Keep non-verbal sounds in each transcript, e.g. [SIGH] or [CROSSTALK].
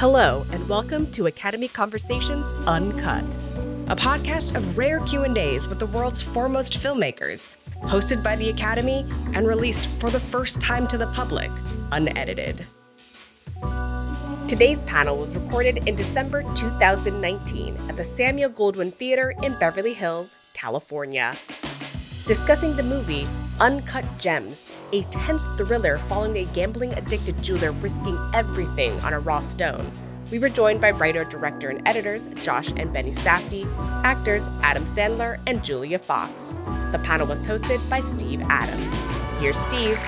Hello and welcome to Academy Conversations Uncut, a podcast of rare Q&As with the world's foremost filmmakers, hosted by the Academy and released for the first time to the public, unedited. Today's panel was recorded in December 2019 at the Samuel Goldwyn Theater in Beverly Hills, California. Discussing the movie Uncut Gems, a tense thriller following a gambling addicted jeweler risking everything on a raw stone. We were joined by writer, director, and editors Josh and Benny Safdie, actors Adam Sandler and Julia Fox. The panel was hosted by Steve Adams. Here's Steve.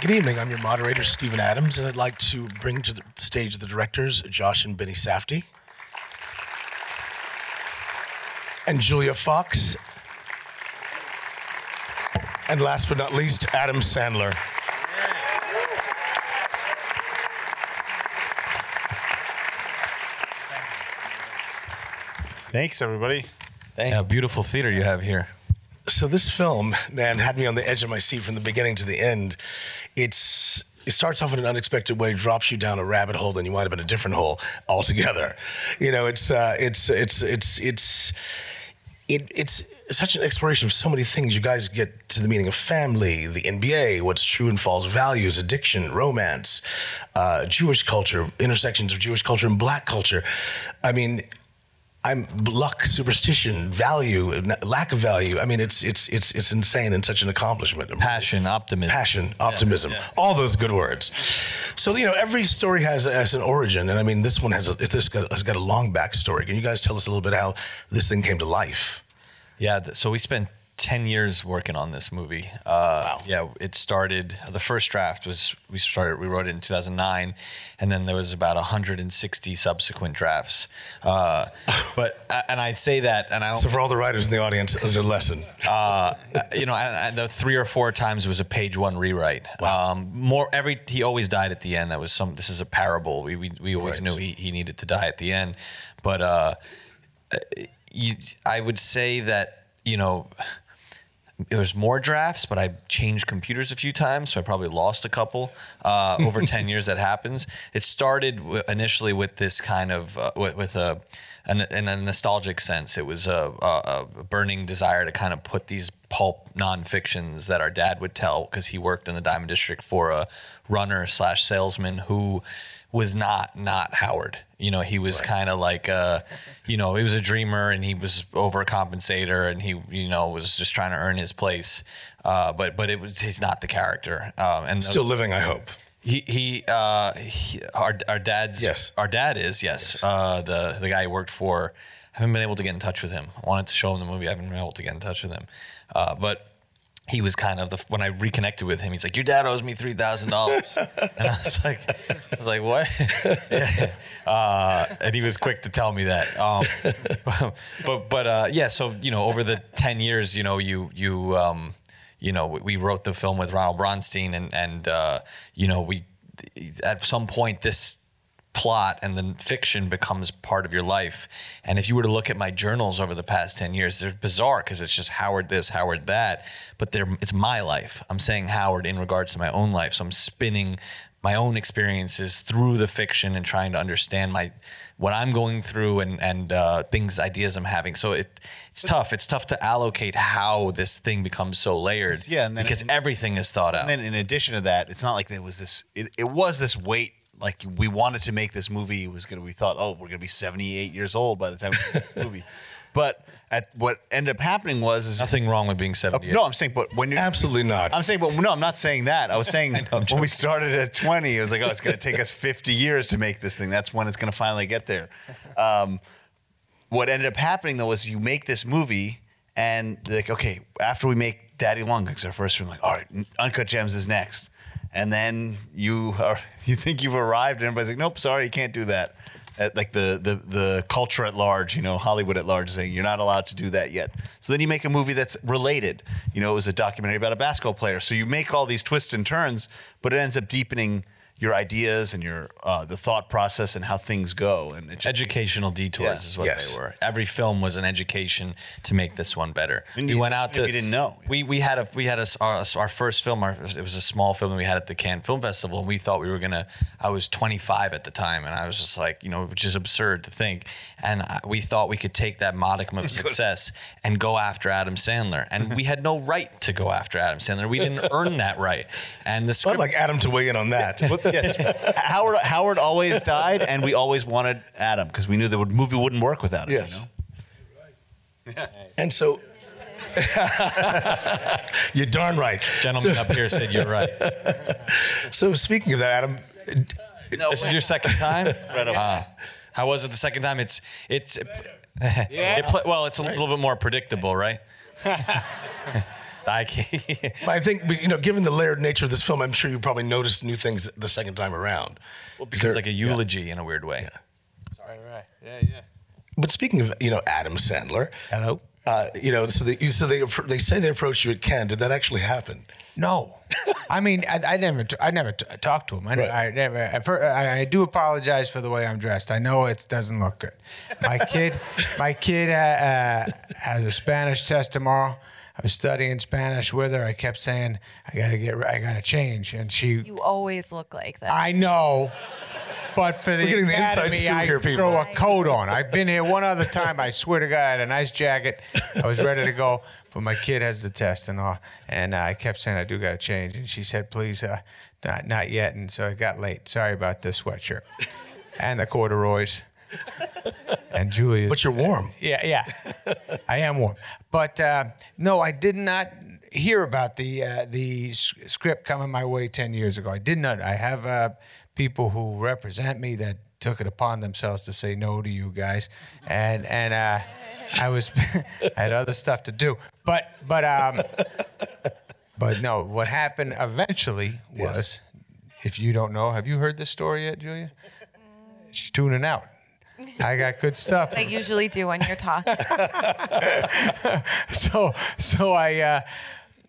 Good evening. I'm your moderator, Stephen Adams, and I'd like to bring to the stage the directors, Josh and Benny Safdie, and Julia Fox, and last but not least, Adam Sandler. Thanks, everybody. Thank yeah, beautiful theater you have here. So this film, man, had me on the edge of my seat from the beginning to the end. It's it starts off in an unexpected way, drops you down a rabbit hole, then you wind up in a different hole altogether. You know, it's uh, it's it's it's it's it, it's such an exploration of so many things. You guys get to the meaning of family, the NBA, what's true and false values, addiction, romance, uh, Jewish culture, intersections of Jewish culture and Black culture. I mean, I'm luck, superstition, value, lack of value. I mean, it's it's it's it's insane and such an accomplishment. Passion, optimism. Passion, optimism. Yeah, yeah. All those good words. So you know, every story has, has an origin, and I mean, this one has a, this got, has got a long backstory. Can you guys tell us a little bit how this thing came to life? Yeah, so we spent 10 years working on this movie. Uh, wow. Yeah, it started, the first draft was, we started, we wrote it in 2009, and then there was about 160 subsequent drafts. Uh, [LAUGHS] but, and I say that, and I don't. So for all the writers in the audience, as a lesson. Uh, you know, and, the three or four times it was a page one rewrite. Wow. Um, more, every, he always died at the end. That was some, this is a parable. We, we, we always right. knew he, he needed to die at the end. But, uh, you, I would say that, you know, it was more drafts, but I changed computers a few times, so I probably lost a couple uh, over [LAUGHS] ten years. That happens. It started w- initially with this kind of uh, with, with, a an, in a nostalgic sense. It was a, a, a, burning desire to kind of put these pulp nonfictions that our dad would tell because he worked in the Diamond District for a runner slash salesman who was not not Howard. You know, he was right. kind of like a, you know, he was a dreamer and he was overcompensator and he, you know, was just trying to earn his place. Uh, but but it was he's not the character. Um, and still the, living, I hope. He he, uh, he, our our dad's yes our dad is yes, yes. Uh, the the guy he worked for. I haven't been able to get in touch with him. I wanted to show him the movie. I haven't been able to get in touch with him. Uh, but he was kind of the when I reconnected with him, he's like, "Your dad owes me three thousand dollars," [LAUGHS] and I was like, "I was like, what?" yeah. [LAUGHS] uh, and he was quick to tell me that. Um, [LAUGHS] but but uh, yeah, so you know, over the ten years, you know, you you um, you know, we wrote the film with Ronald Bronstein, and and uh, you know, we at some point this plot and the fiction becomes part of your life. And if you were to look at my journals over the past 10 years, they're bizarre because it's just Howard this, Howard that, but they're, it's my life. I'm saying Howard in regards to my own life. So I'm spinning my own experiences through the fiction and trying to understand my what I'm going through and and uh, things, ideas I'm having. So it it's tough. It's tough to allocate how this thing becomes so layered. Yeah, and then because everything is thought out. And then in addition to that, it's not like there was this. It, it was this weight like we wanted to make this movie it was gonna we thought oh we're gonna be 78 years old by the time we make this movie. [LAUGHS] But at what ended up happening was is, nothing wrong with being 70 no i'm saying but when you absolutely not. I'm saying but no i'm not saying that. I was [LAUGHS] saying I when we started at 20 it was like oh it's gonna take us [LAUGHS] 50 years to make this thing. That's when it's gonna finally get there. Um, what ended up happening though was you make this movie and like okay after we make daddy long legs our first film like all right uncut gems is next and then you are [LAUGHS] you think you've arrived, and everybody's like, "Nope, sorry, you can't do that." At, like the, the the culture at large, you know, Hollywood at large, saying you're not allowed to do that yet. So then you make a movie that's related. You know, it was a documentary about a basketball player. So you make all these twists and turns, but it ends up deepening your ideas and your uh, the thought process and how things go. And it just, Educational detours Yeah. is what Yes. they were. Every film was an education to make this one better. And we you- went out to. you didn't know. We we had a we had a, s- our, our first film. Our, it was a small film that we had at the Cannes Film Festival, and we thought we were gonna. I was 25 at the time, and I was just like, you know, which is absurd to think. And I, we thought we could take that modicum of [LAUGHS] success and go after Adam Sandler, and we had no right to go after Adam Sandler. We didn't [LAUGHS] earn that right. And the I'd script like Adam to weigh in on that. [LAUGHS] Well, yes, [LAUGHS] Howard Howard always died, and we always wanted Adam because we knew the movie wouldn't work without him. Yes. You know? And so, [LAUGHS] you're darn right. gentleman up here said you're right. [LAUGHS] So speaking of that, Adam, no, This is your second time. Ah. how was it the second time? It's it's it pla- well, it's a little bit more predictable, right? I can't. [LAUGHS] I think you know, given the layered nature of this film, I'm sure you probably noticed new things the second time around. Well, because it's like a eulogy in a weird way. Right, right. Yeah, yeah. But speaking of you know Adam Sandler, Hello? uh, you know, so they so they they say they approached you at Cannes. Did that actually happen? No. [LAUGHS] I mean, I, I never, t- I never t- talked to him. I, Right. I never. I, fir- I, I do apologize for the way I'm dressed. I know it doesn't look good. My kid, my kid uh, uh, has a Spanish test tomorrow. I was studying Spanish with her. I kept saying, "I gotta get, I gotta change," and she, You always look like that. I know. But for the We're getting the inside academy, scoop I here, people. throw a coat on. I've been here one other time. I swear to God, I had a nice jacket. I was ready to go, but my kid has the test and all. And uh, I kept saying I do got to change, and she said, "Please, uh, not not yet." And so I got late. Sorry about the sweatshirt and the corduroys. And Julia. But you're warm. Yeah, yeah. I am warm. But uh, no, I did not hear about the uh, the script coming my way 10 years ago. I did not. I have uh, people who represent me that took it upon themselves to say no to you guys. And and uh, I was [LAUGHS] I had other stuff to do. But but um but no, what happened eventually was if you don't know, have you heard this story yet, Julia? She's tuning out. I got good stuff. I usually do when you're talking. [LAUGHS] so so I uh,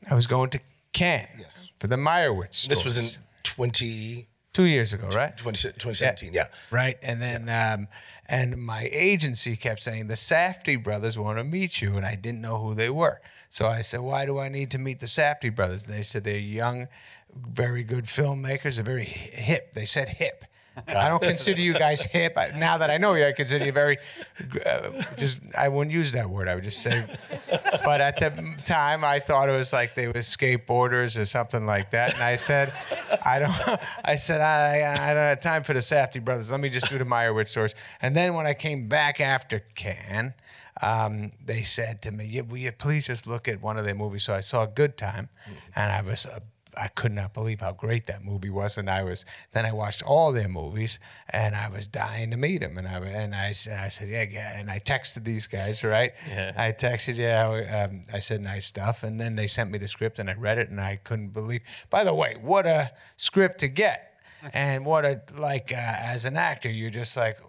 I was going to Cannes for the Meyerowitz. This was stories. in 20, two years ago, right? 20 2017. Yeah. Right, and then um, and my agency kept saying the Safdie brothers want to meet you, and I didn't know who they were. So I said, "Why do I need to meet the Safdie brothers?" And They said they're young, very good filmmakers. They're very hip. They said hip. I don't consider you guys hip. I, now that I know you, I consider you very. Uh, just I wouldn't use that word. I would just say. But at the time, I thought it was like they were skateboarders or something like that. And I said, I don't. I said I, I don't have time for the Safdie brothers. Let me just do the Meyerowitz stories. And then when I came back after Cannes. um, they said to me, yeah, "Will you please just look at one of their movies?" So I saw Good Time, and I was. Uh, I could not believe how great that movie was, and I was. Then I watched all their movies, and I was dying to meet them. And I and I, said- I said, yeah, yeah. And I texted these guys, right? Yeah. I texted, yeah. Um, I said nice stuff, and then they sent me the script, and I read it, and I couldn't believe. By the way, what a script to get, [LAUGHS] and what a like uh, as an actor, you're just like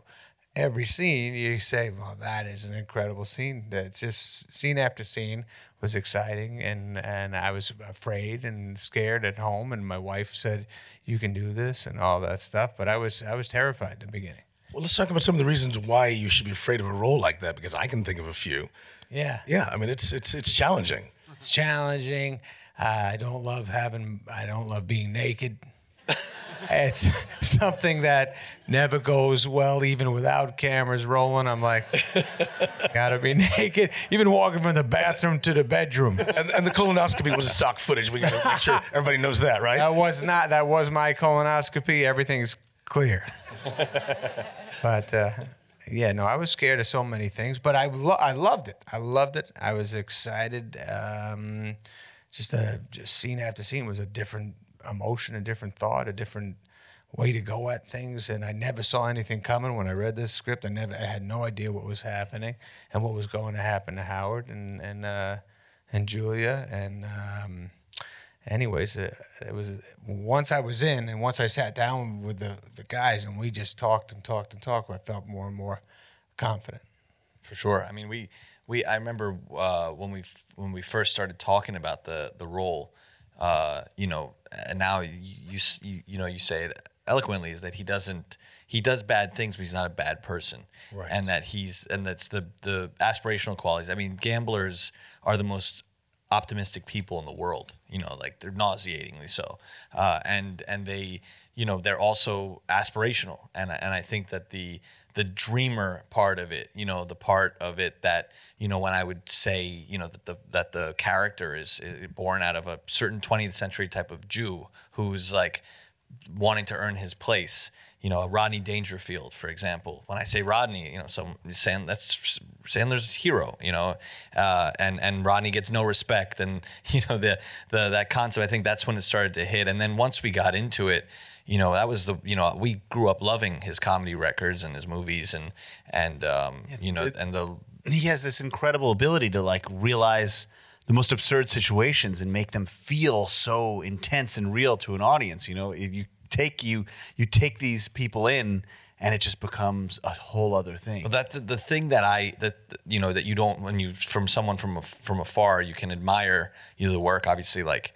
every scene you say, well, that is an incredible scene. That's just scene after scene was exciting, and and I was afraid and scared at home, and my wife said, "You can do this," and all that stuff. But I was I was terrified at the beginning. Well, let's talk about some of the reasons why you should be afraid of a role like that, because I can think of a few. Yeah, Yeah, I mean, it's it's it's challenging. it's challenging. Uh, I don't love having. I don't love being naked. [LAUGHS] It's [LAUGHS] something that never goes well, even without cameras rolling. I'm like, [LAUGHS] gotta be [LAUGHS] naked. Even walking from the bathroom to the bedroom. And, and the colonoscopy was a stock footage. We got to make sure everybody knows that, right? That was not. That was my colonoscopy. Everything's clear. but uh, yeah, no, I was scared of so many things, but I lo- I loved it. I loved it. I was excited. Um, just a just scene after scene was a different emotion, a different thought, a different way to go at things. And I never saw anything coming when I read this script. I never, I had no idea what was happening and what was going to happen to Howard and and uh, and Julia and. Um, anyways, uh, it was once I was in, and once I sat down with the, the guys, and we just talked and talked and talked. I felt more and more confident. For sure. I mean, we we I remember uh, when we when we first started talking about the the role. Uh, you know, and now you, you you know you say it eloquently is that he doesn't he does bad things, but he's not a bad person, Right. and that he's and that's the the aspirational qualities. I mean, gamblers are the most optimistic people in the world. You know, like they're nauseatingly so, uh, and and they, you know, they're also aspirational, and and I think that the the dreamer part of it, you know, the part of it that you know when I would say, you know, that the that the character is uh, born out of a certain 20th century type of Jew who's like wanting to earn his place. You know, a Rodney Dangerfield, for example. When I say Rodney, you know, some Sand, that's Sandler's hero. You know, uh, and and Rodney gets no respect, and [LAUGHS] you know the the that concept. I think that's when it started to hit. And then once we got into it, you know, that was the you know we grew up loving his comedy records and his movies, and and um, you know, and the he has this incredible ability to like realize the most absurd situations and make them feel so intense and real to an audience. You know, if you take you you take these people in, and it just becomes a whole other thing. But that's the thing that I that you know that you don't when you from someone from from afar you can admire you know, the work obviously like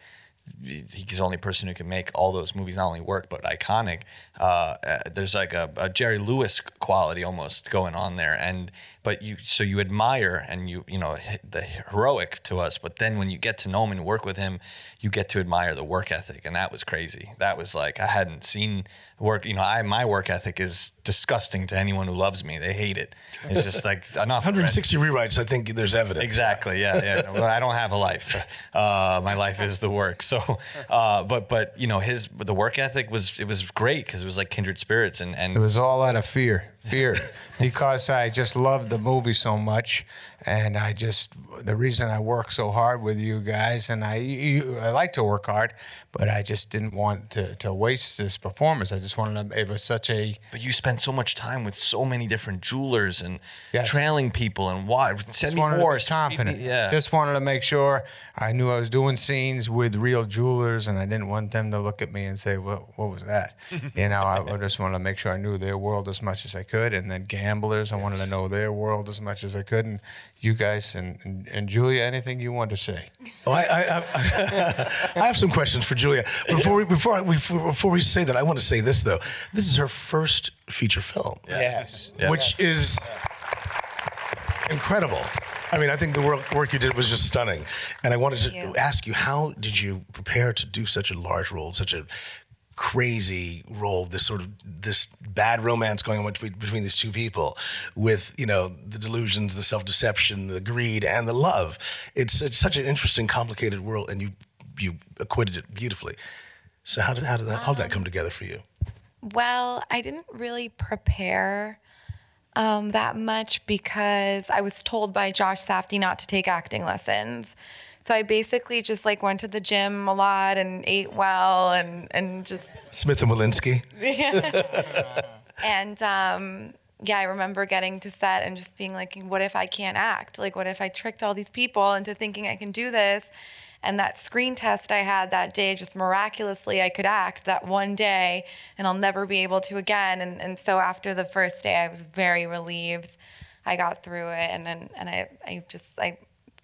he's the only person who can make all those movies not only work but iconic. Uh, uh, there's like a, a Jerry Lewis quality almost going on there, and but you so you admire and you you know the heroic to us, but then when you get to know him and work with him, you get to admire the work ethic, and that was crazy. That was like I hadn't seen work. You know, I my work ethic is disgusting to anyone who loves me. They hate it. It's just [LAUGHS] like enough. 160 rewrites. I think there's evidence. Exactly. Yeah. Yeah. [LAUGHS] Well, I don't have a life. Uh, my life is the work. So, uh, but but you know his the work ethic was it was great because it was like kindred spirits and and It was all out of fear, fear, because I just loved the movie so much, and I just the reason I work so hard with you guys, and I you, I like to work hard, but I just didn't want to, to waste this performance. I just wanted to. It was such a but you spent so much time with so many different jewelers and Yes. trailing people and why send just me wanted more. to confident. Yeah. Just wanted to make sure I knew I was doing scenes with real jewelers, and I didn't want them to look at me and say, "What? What was that?" [LAUGHS] you know, I, I just wanted to make sure I knew their world as much as I could, and then gamblers, I wanted to know their world as much as I could. And you guys and, and, and Julia, anything you want to say? Oh, I, I, I, [LAUGHS] I have some questions for Julia. Before we, before, I, we, before we say that, I want to say this though. This is her first feature film, Yes. which is incredible. I mean, I think the work, work you did was just stunning. And I wanted to you. ask you, how did you prepare to do such a large role, such a crazy role, this sort of this bad romance going on between, between these two people, with you know the delusions, the self-deception, the greed, and the love. It's, it's such an interesting, complicated world, and you you acquitted it beautifully. So how did how did that how did that come together for you? Well, I didn't really prepare um, that much because I was told by Josh Safdie not to take acting lessons. So I basically just like went to the gym a lot and ate well and and just Smith and Wollensky. [LAUGHS] and um, yeah, I remember getting to set and just being like, what if I can't act? Like, what if I tricked all these people into thinking I can do this? And that screen test I had that day, just miraculously, I could act that one day and I'll never be able to again. And, and so after the first day, I was very relieved. I got through it and then, and I, I just, I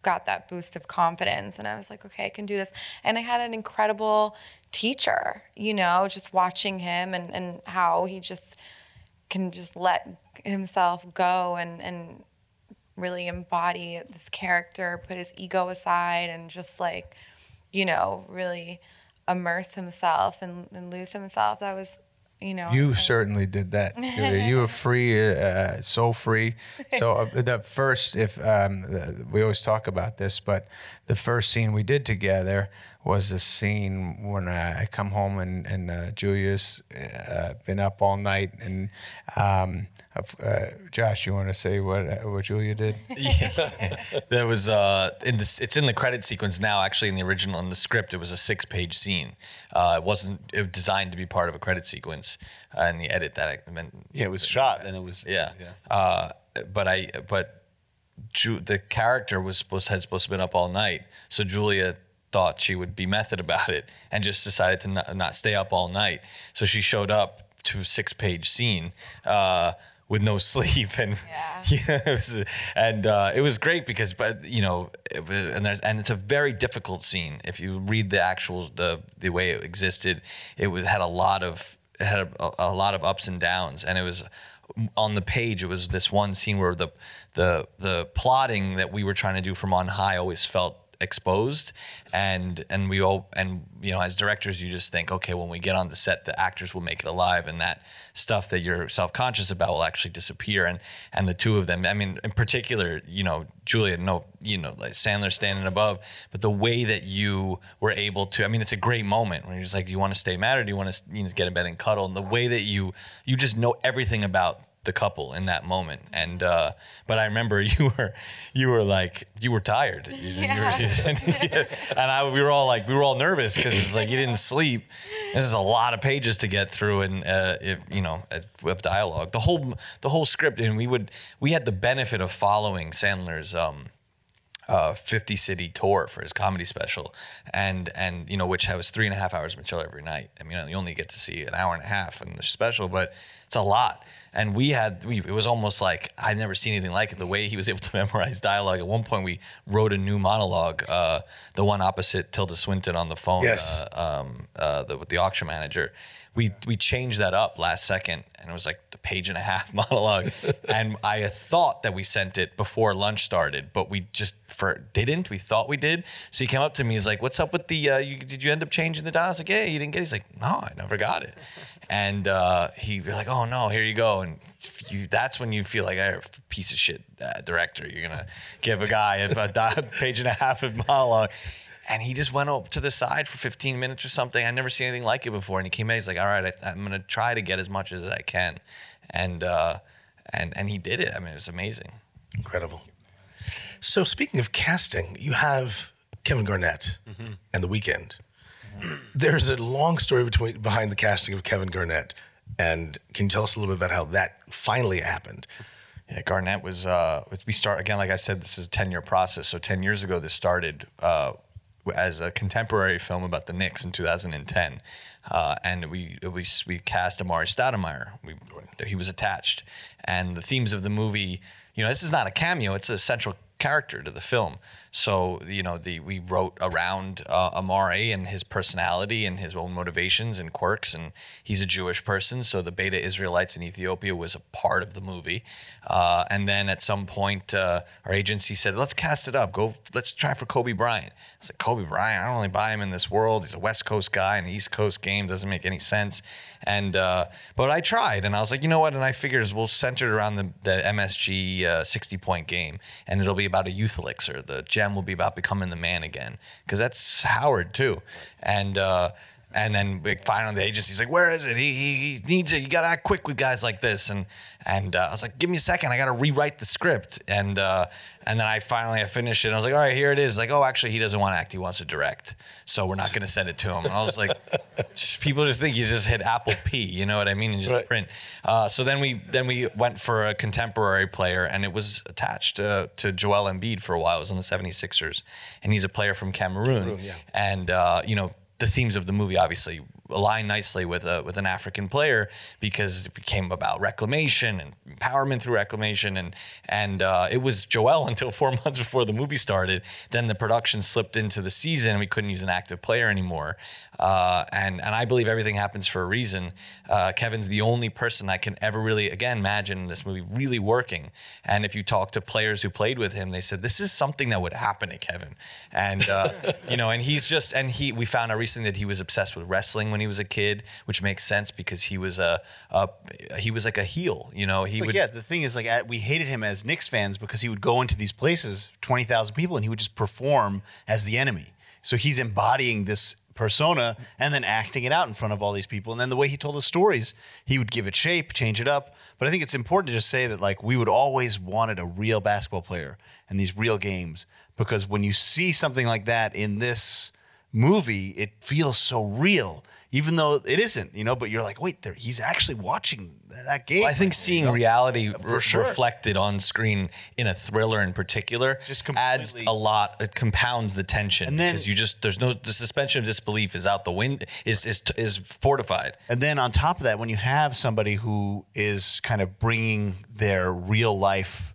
got that boost of confidence and I was like, okay, I can do this. And I had an incredible teacher, you know, just watching him and, and how he just, can just let himself go and, and really embody this character, put his ego aside, and just like, you know, really immerse himself and, and lose himself. That was, you know, You certainly did that. You were [LAUGHS] free, uh, so free. So uh, the first, if um, the, we always talk about this, but the first scene we did together was a scene when I come home and and uh, Julia's uh, been up all night and um, uh, Josh, you want to say what uh, what Julia did? [LAUGHS] There was uh in this it's in the credit sequence now. Actually, in the original in the script, it was a six page scene. Uh, it wasn't it was designed to be part of a credit sequence. Uh, in the edit that I meant yeah, it was shot and it was yeah. Uh, but I but Ju- the character was supposed had supposed to been up all night, so Julia thought she would be method about it and just decided to not, not stay up all night. So she showed up to a six page scene. Uh, with no [LAUGHS] sleep and Yeah. it was, and uh, it was great because but you know it was, and there's and it's a very difficult scene if you read the actual the the way it existed it was, had a lot of it had a, a lot of ups and downs, and it was on the page. It was this one scene where the the the plotting that we were trying to do from on high always felt exposed. And and we all and you know as directors you just think okay when we get on the set the actors will make it alive and that stuff that you're self-conscious about will actually disappear. And and the two of them i mean in particular you know julia no you know like sandler standing above but the way that you were able to i mean it's a great moment when you're just like do you want to stay mad or do you want to you know, get in bed and cuddle? And the way that you you just know everything about the couple in that moment. And uh, but I remember [LAUGHS] you were you were like you were tired. You, you were, [LAUGHS] and I we were all like we were all nervous because it's like you didn't sleep. This is a lot of pages to get through, and uh, if you know with dialogue, the whole the whole script, and we would we had the benefit of following Sandler's. Um, uh, 50 city tour for his comedy special, and and you know which has three and a half hours of material every night. I mean, you only get to see an hour and a half in the special, but it's a lot. And we had we it was almost like i've never seen anything like it. The way he was able to [LAUGHS] memorize dialogue. At one point, we wrote a new monologue, uh, the one opposite Tilda Swinton on the phone, Yes. uh, um, uh, the, with the auction manager. We we changed that up last second, and it was like a page and a half [LAUGHS] monologue. and I thought that we sent it before lunch started, but we just for didn't. We thought we did. So he came up to me. He's like, "What's up with the? Uh, you, did you end up changing the dial?" I was like, "Yeah, you didn't get." it. He's like, "No, I never got it." And uh, he was like, "Oh no, here you go." And you, that's when you feel like a piece of shit uh, director. You're gonna give a guy a, a [LAUGHS] page and a half of monologue. And he just went up to the side for 15 minutes or something. I never seen anything like it before. And he came out. He's like, "All right, I, I'm gonna try to get as much as I can," and uh, and and he did it. I mean, it was amazing. Incredible. So speaking of casting, you have Kevin Garnett and The Weeknd. [CLEARS THROAT] There's a long story between behind the casting of Kevin Garnett, and can you tell us a little bit about how that finally happened? Yeah, Garnett was. Uh, we start again. Like I said, this is a ten year process. So ten years ago, this started uh, as a contemporary film about the Knicks in 2010, uh, and we we we cast Amar'e Stoudemire. We, he was attached, and the themes of the movie. You know, this is not a cameo; it's a central character to the film. So you know, the we wrote around uh, Amar'e and his personality and his own motivations and quirks, and he's a Jewish person. So the Beta Israelites in Ethiopia was a part of the movie. Uh, and then at some point, uh, our agency said, "Let's cast it up. Go, let's try for Kobe Bryant." I said, "Kobe Bryant, I don't really buy him in this world. He's a West Coast guy, and an East Coast game doesn't make any sense." And uh, but I tried, and I was like, you know what? And I figured we'll center it around the the MSG uh, 60 point game, and it'll be about a youth elixir. The gem will be about becoming the man again, because that's Howard too, and. Uh, and then we finally the agency's like, "Where is it? He, he, he needs it. You got to act quick with guys like this." And and uh, I was like, "Give me a second. I got to rewrite the script." And uh, and then I finally I finished it. And I was like, "All right, here it is." Like, oh, actually, he doesn't want to act. He wants to direct. So we're not going to send it to him. And I was like, [LAUGHS] just- people just think you just hit Apple P. You know what I mean? And just Right. print. Uh, so then we then we went for a contemporary player, and it was attached uh, to Joel Embiid for a while. It was on the 76ers, and he's a player from Cameroon. yeah. And uh, you know the themes of the movie obviously align nicely with a with an African player because it became about reclamation and empowerment through reclamation and and uh, it was Joel [LAUGHS] until four months before the movie started. Then the production slipped into the season and we couldn't use an active player anymore. Uh, and and I believe everything happens for a reason. Uh, Kevin's the only person I can ever really again imagine this movie really working. And if you talk to players who played with him, they said this is something that would happen to Kevin. And uh, [LAUGHS] you know, and he's just and he we found out recently that he was obsessed with wrestling when he was a kid, which makes sense because he was a, a he was like a heel. You know, he Like, would yeah, the thing is, like, at- we hated him as Knicks fans because he would go into these places, twenty thousand people, and he would just perform as the enemy. So he's embodying this persona and then acting it out in front of all these people. And then the way he told his stories, he would give it shape, change it up. But I think it's important to just say that, like, we would always wanted a real basketball player and these real games because when you see something like that in this movie, it feels so real. Even though it isn't, you know, but you're like, wait, there, he's actually watching that game. Well, I think right now, seeing you know? reality re- sure. reflected on screen in a thriller in particular Just adds a lot. It compounds the tension And then- because you just there's no the suspension of disbelief is out the wind is is is fortified. And then on top of that, when you have somebody who is kind of bringing their real life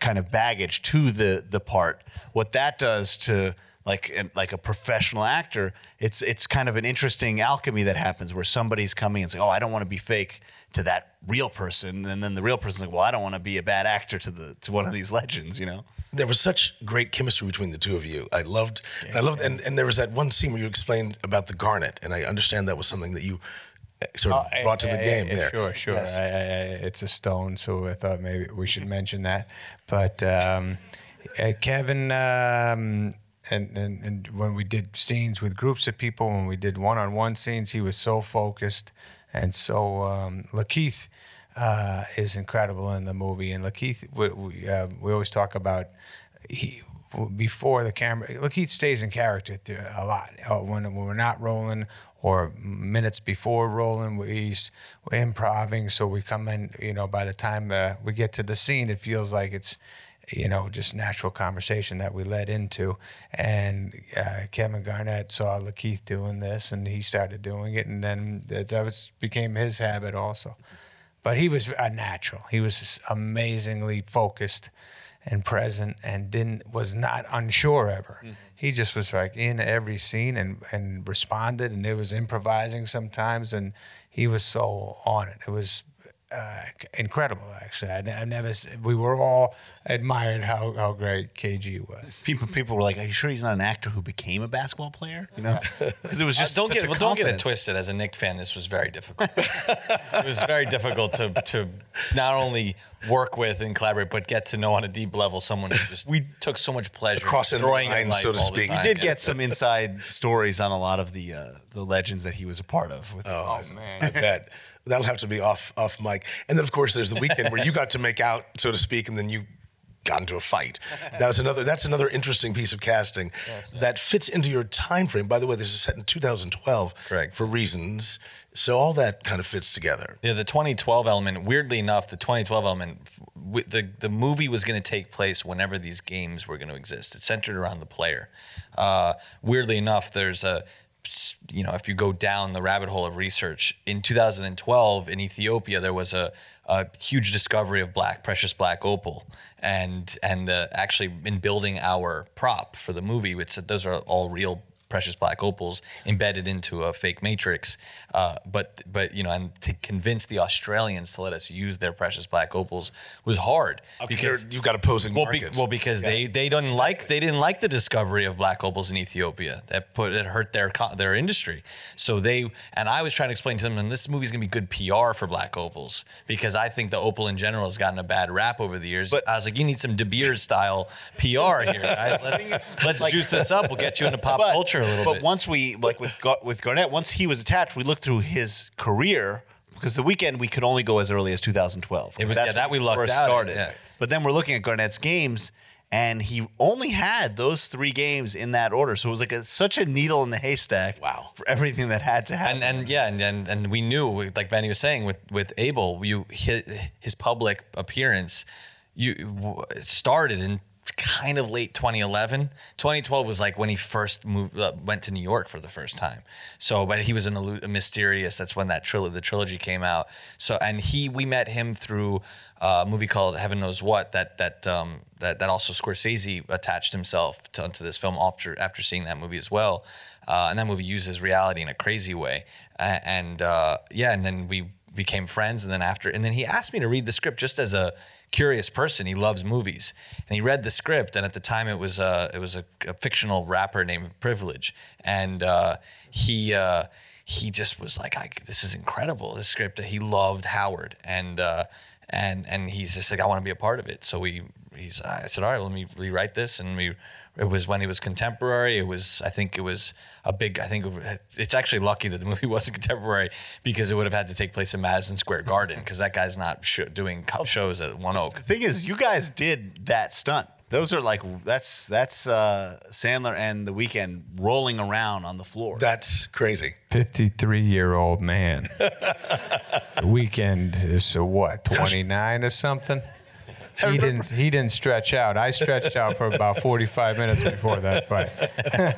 kind of baggage to the the part, what that does to like like a professional actor, it's it's kind of an interesting alchemy that happens where somebody's coming and saying, "Oh, I don't want to be fake to that real person," and then the real person's like, "Well, I don't want to be a bad actor to the to one of these legends," you know. there was such great chemistry between the two of you. I loved, I loved, and, and there was that one scene where you explained about the garnet, and I understand that was something that you uh, sort of brought to the Yeah, game yeah, there. Sure, sure. Yes. I, I, I, it's a stone, so I thought maybe we should mention that. But um, uh, Kevin, um, and, and and when we did scenes with groups of people, when we did one-on-one scenes, he was so focused and so. Um, Lakeith uh, is incredible in the movie, and Lakeith, we we, uh, we always talk about he before the camera. Lakeith stays in character a lot uh, when, when we're not rolling or minutes before rolling. He's we're improving, so we come in. You know, by the time uh, we get to the scene, it feels like it's you know just natural conversation that we led into. And uh, Kevin Garnett saw Lakeith doing this, and he started doing it, and then that, was became his habit also. But he was a natural. He was amazingly focused and present and didn't was not unsure ever. He just was like in every scene and and responded and it was improvising sometimes and he was so on it. It was uh, incredible actually. I, I never we were all admired how, how great KG was. People people were like, "Are you sure he's not an actor who became a basketball player?" You know, [LAUGHS] because it was just don't get well, don't get it twisted. As a Knick fan, this was very difficult. it was very difficult to to not only work with and collaborate, but get to know on a deep level someone who just we took so much pleasure Crossing the line, so to speak. We did get some inside stories on a lot of the uh, the legends that he was a part of. With Oh, man. I bet that'll have to be off off mic. And then of course there's the Weeknd where you got to make out, so to speak, and then you got into a fight. That was another. That's another interesting piece of casting that fits into your time frame. By the way, this is set in 2012, Correct. For reasons, so all that kind of fits together. Yeah, the 2012 element. Weirdly enough, the 2012 element, the the movie was going to take place whenever these games were going to exist. It's centered around the player. Uh, weirdly enough, there's a you know if you go down the rabbit hole of research in 2012 in Ethiopia, there was a a huge discovery of black precious black opal. And and uh, actually in building our prop for the movie it's those are all real precious black opals embedded into a fake matrix. Uh, but but you know, and to convince the Australians to let us use their precious black opals was hard Because you've got opposing well, be, markets. well, because they they didn't like they didn't like the discovery of black opals in Ethiopia. That put it hurt their their industry. So they and I was trying to explain to them, and this movie's gonna be good PR for black opals because I think the opal in general has gotten a bad rap over the years. But- I was like, you need some De Beers style PR here, guys. [LAUGHS] Let's let's juice this up. We'll get you into pop [LAUGHS] culture a little but bit. once we like with Gar- with Garnett, once he was attached, we looked through his career because the Weeknd we could only go as early as 2012. It was- That's yeah, that we lucked first out started. yeah. But then we're looking at Garnett's games. And he only had those three games in that order, so it was like a, such a needle in the haystack. Wow. For everything that had to happen. and and yeah, and, and and we knew, like Benny was saying, with with Abel, you his, his public appearance, you started in kind of late 2011. 2012 was like when he first moved, uh, went to New York for the first time. So, but he was a, a mysterious. That's when that trilogy, the trilogy came out. So, and he, we met him through uh, a movie called Heaven Knows What. That that um, that that also Scorsese attached himself to, to this film after after seeing that movie as well. Uh, and that movie uses reality in a crazy way. And uh, yeah, and then we became friends. And then after, and then he asked me to read the script just as a curious person. He loves movies, and he read the script. And at the time, it was a it was a, a fictional rapper named Privilege, and uh, he. Uh, he just was like, "This is incredible. This script." He loved Howard, and uh, and and he's just like, "I want to be a part of it." So we, he's, I said, "All right, let me rewrite this." And we, it was when he was contemporary. It was, I think, it was a big. I think it's actually lucky that the movie [LAUGHS] wasn't contemporary because it would have had to take place in Madison Square Garden because that guy's not sh- doing co- shows at One Oak. The thing is, you guys did that stunt. Those are like that's that's uh, Sandler and The Weeknd rolling around on the floor. That's crazy. 53 year old man. [LAUGHS] the Weeknd is uh, what, 29 or something? He didn't. He didn't stretch out. I stretched out for about 45 minutes before that fight.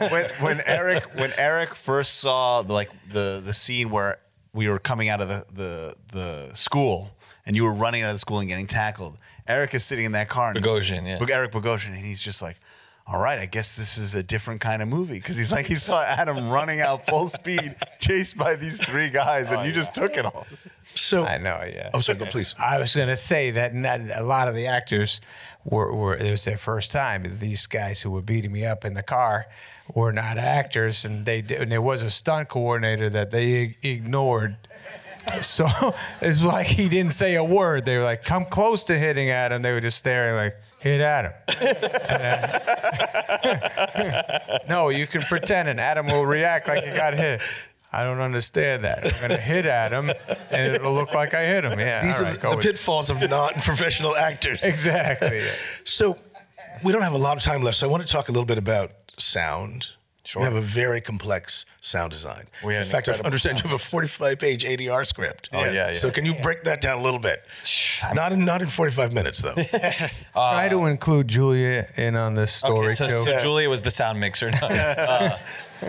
[LAUGHS] when when Eric when Eric first saw the, like the the scene where we were coming out of the, the the school and you were running out of the school and getting tackled. Eric is sitting in that car. And Bogosian, yeah. Eric Bogosian, and he's just like, all right, I guess this is a different kind of movie because he's like he saw Adam running out full speed, [LAUGHS] chased by these three guys, and oh, you just took it all. So I know, yeah. Oh, sorry. Go please. I was going to say that not, a lot of the actors were, were it was their first time. These guys who were beating me up in the car were not actors, and they did, and there was a stunt coordinator that they ignored. So [LAUGHS] it's like he didn't say a word. They were like, "Come close to hitting Adam." They were just staring like, "Hit Adam." [LAUGHS] no, you can pretend, and Adam will react like he got hit. I don't understand that. I'm gonna hit Adam, and it'll look like I hit him. Yeah, These all are the, the pitfalls of non-professional [LAUGHS] actors. Exactly. [LAUGHS] So we don't have a lot of time left, so I want to talk a little bit about sound. Sure. We have a very complex sound design. We had In fact, I understand you have a 45-page ADR script. Oh, yeah, yeah. So can you break that down a little bit? Not in not in 45 minutes though. [LAUGHS] Try to include Julia in on this story Okay, so, too. so Julia was the sound mixer. No. [LAUGHS] uh,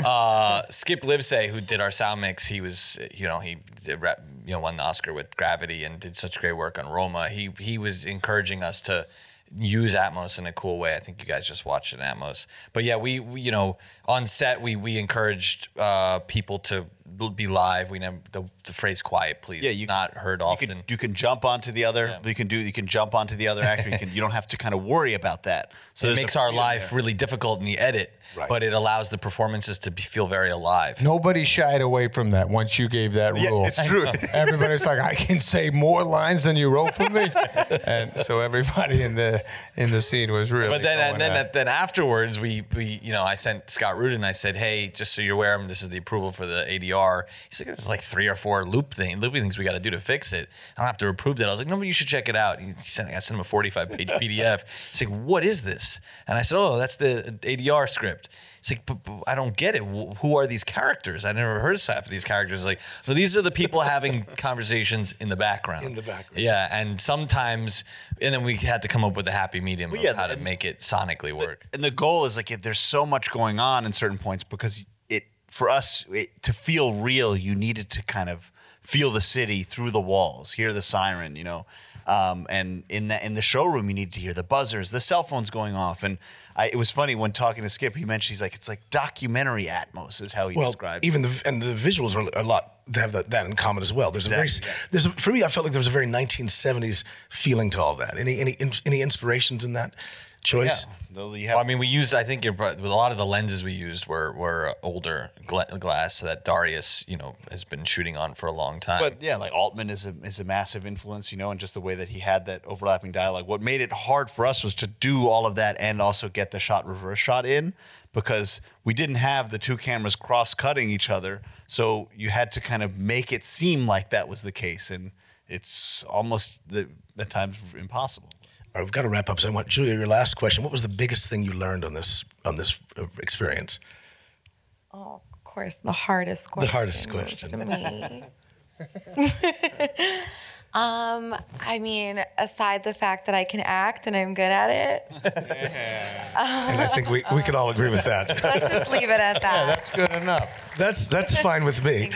uh, Skip Lievsay, who did our sound mix, he was, you know, he did, you know won the Oscar with Gravity and did such great work on Roma. He he was encouraging us to use Atmos in a cool way. I think you guys just watched in Atmos. But yeah, we, we you know on set we we encouraged uh, people to be live. We never the, the phrase "quiet, please." Yeah, you not heard You often. can, you can jump onto the other. You can do. You can jump onto the other actor. You can. You don't have to kind of worry about that. [LAUGHS] So it makes the our freedom life there. really difficult in the edit, Right. but it allows the performances to be, feel very alive. Nobody shied away from that once you gave that Yeah, rule. it's true. [LAUGHS] Everybody's like, I can say more lines than you wrote for me, [LAUGHS] and so everybody in the in the scene was really. But then, and then, at- then afterwards, we, we, you know, I sent Scott Rudin. I said, "Hey, just so you're aware, this is the approval for the ADR." He's like, "There's like three or four loop thing, loopy things we got to do to fix it. I don't have to approve that." I was like, "No, but you should check it out." He sent, I sent him a 45 page [LAUGHS] PDF. He's like, "What is this?" And I said, "Oh, that's the ADR script." He's like, but, but I don't get it. Who are these characters? I never heard of half of these characters. Like, so these are the people having [LAUGHS] conversations in the background. In the background. Yeah, and sometimes, and then we had to come up with a happy medium of yeah, how to make it sonically work. and the goal is like there's so much going on in certain points because for us it, to feel real you needed to kind of feel the city through the walls hear the siren you know um, and in the in the showroom you need to hear the buzzers the cell phones going off and I, it was funny when talking to skip he mentioned he's like it's like documentary atmos is how he well, described even the and the visuals are a lot. They have that, that in common as well. There's a very there's a, for me. I felt like there was a very 1970s feeling to all that. Any any any inspirations in that choice? yeah Well, I mean, we used. I think with a lot of the lenses we used were were older gla- glass that Darius, you know, has been shooting on for a long time. But yeah, like Altman is a is a massive influence, you know, and just the way that he had that overlapping dialogue. What made it hard for us was to do all of that and also get the shot reverse shot in because we didn't have the two cameras cross cutting each other. So you had to kind of make it seem like that was the case, and it's almost the, at times impossible. All right, we've got to wrap up. So I want Julia, your last question. What was the biggest thing you learned on this on this uh, experience? Oh, of course, the hardest question. The hardest question. to me. [LAUGHS] [LAUGHS] um, I mean, aside the fact that I can act and I'm good at it, And I think we, we can all agree with that. [LAUGHS] let's just leave it at that. Yeah, that's good enough. That's that's fine with me.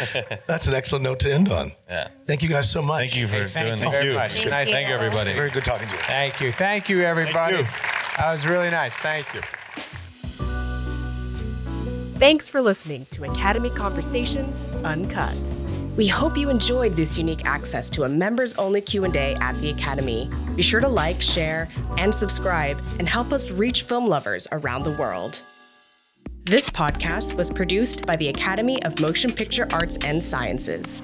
That's an excellent note to end on. Yeah. Thank you guys so much. thank you for thank doing you this. very much. Thank Nice. you. Thank you, everybody. Very good talking to you. Thank you. Thank you, everybody. Thank you. That was really nice. Thank you. Thanks for listening to Academy Conversations Uncut. We hope you enjoyed this unique access to a members-only Q&A at the Academy. Be sure to like, share, and subscribe and help us reach film lovers around the world. This podcast was produced by the Academy of Motion Picture Arts and Sciences.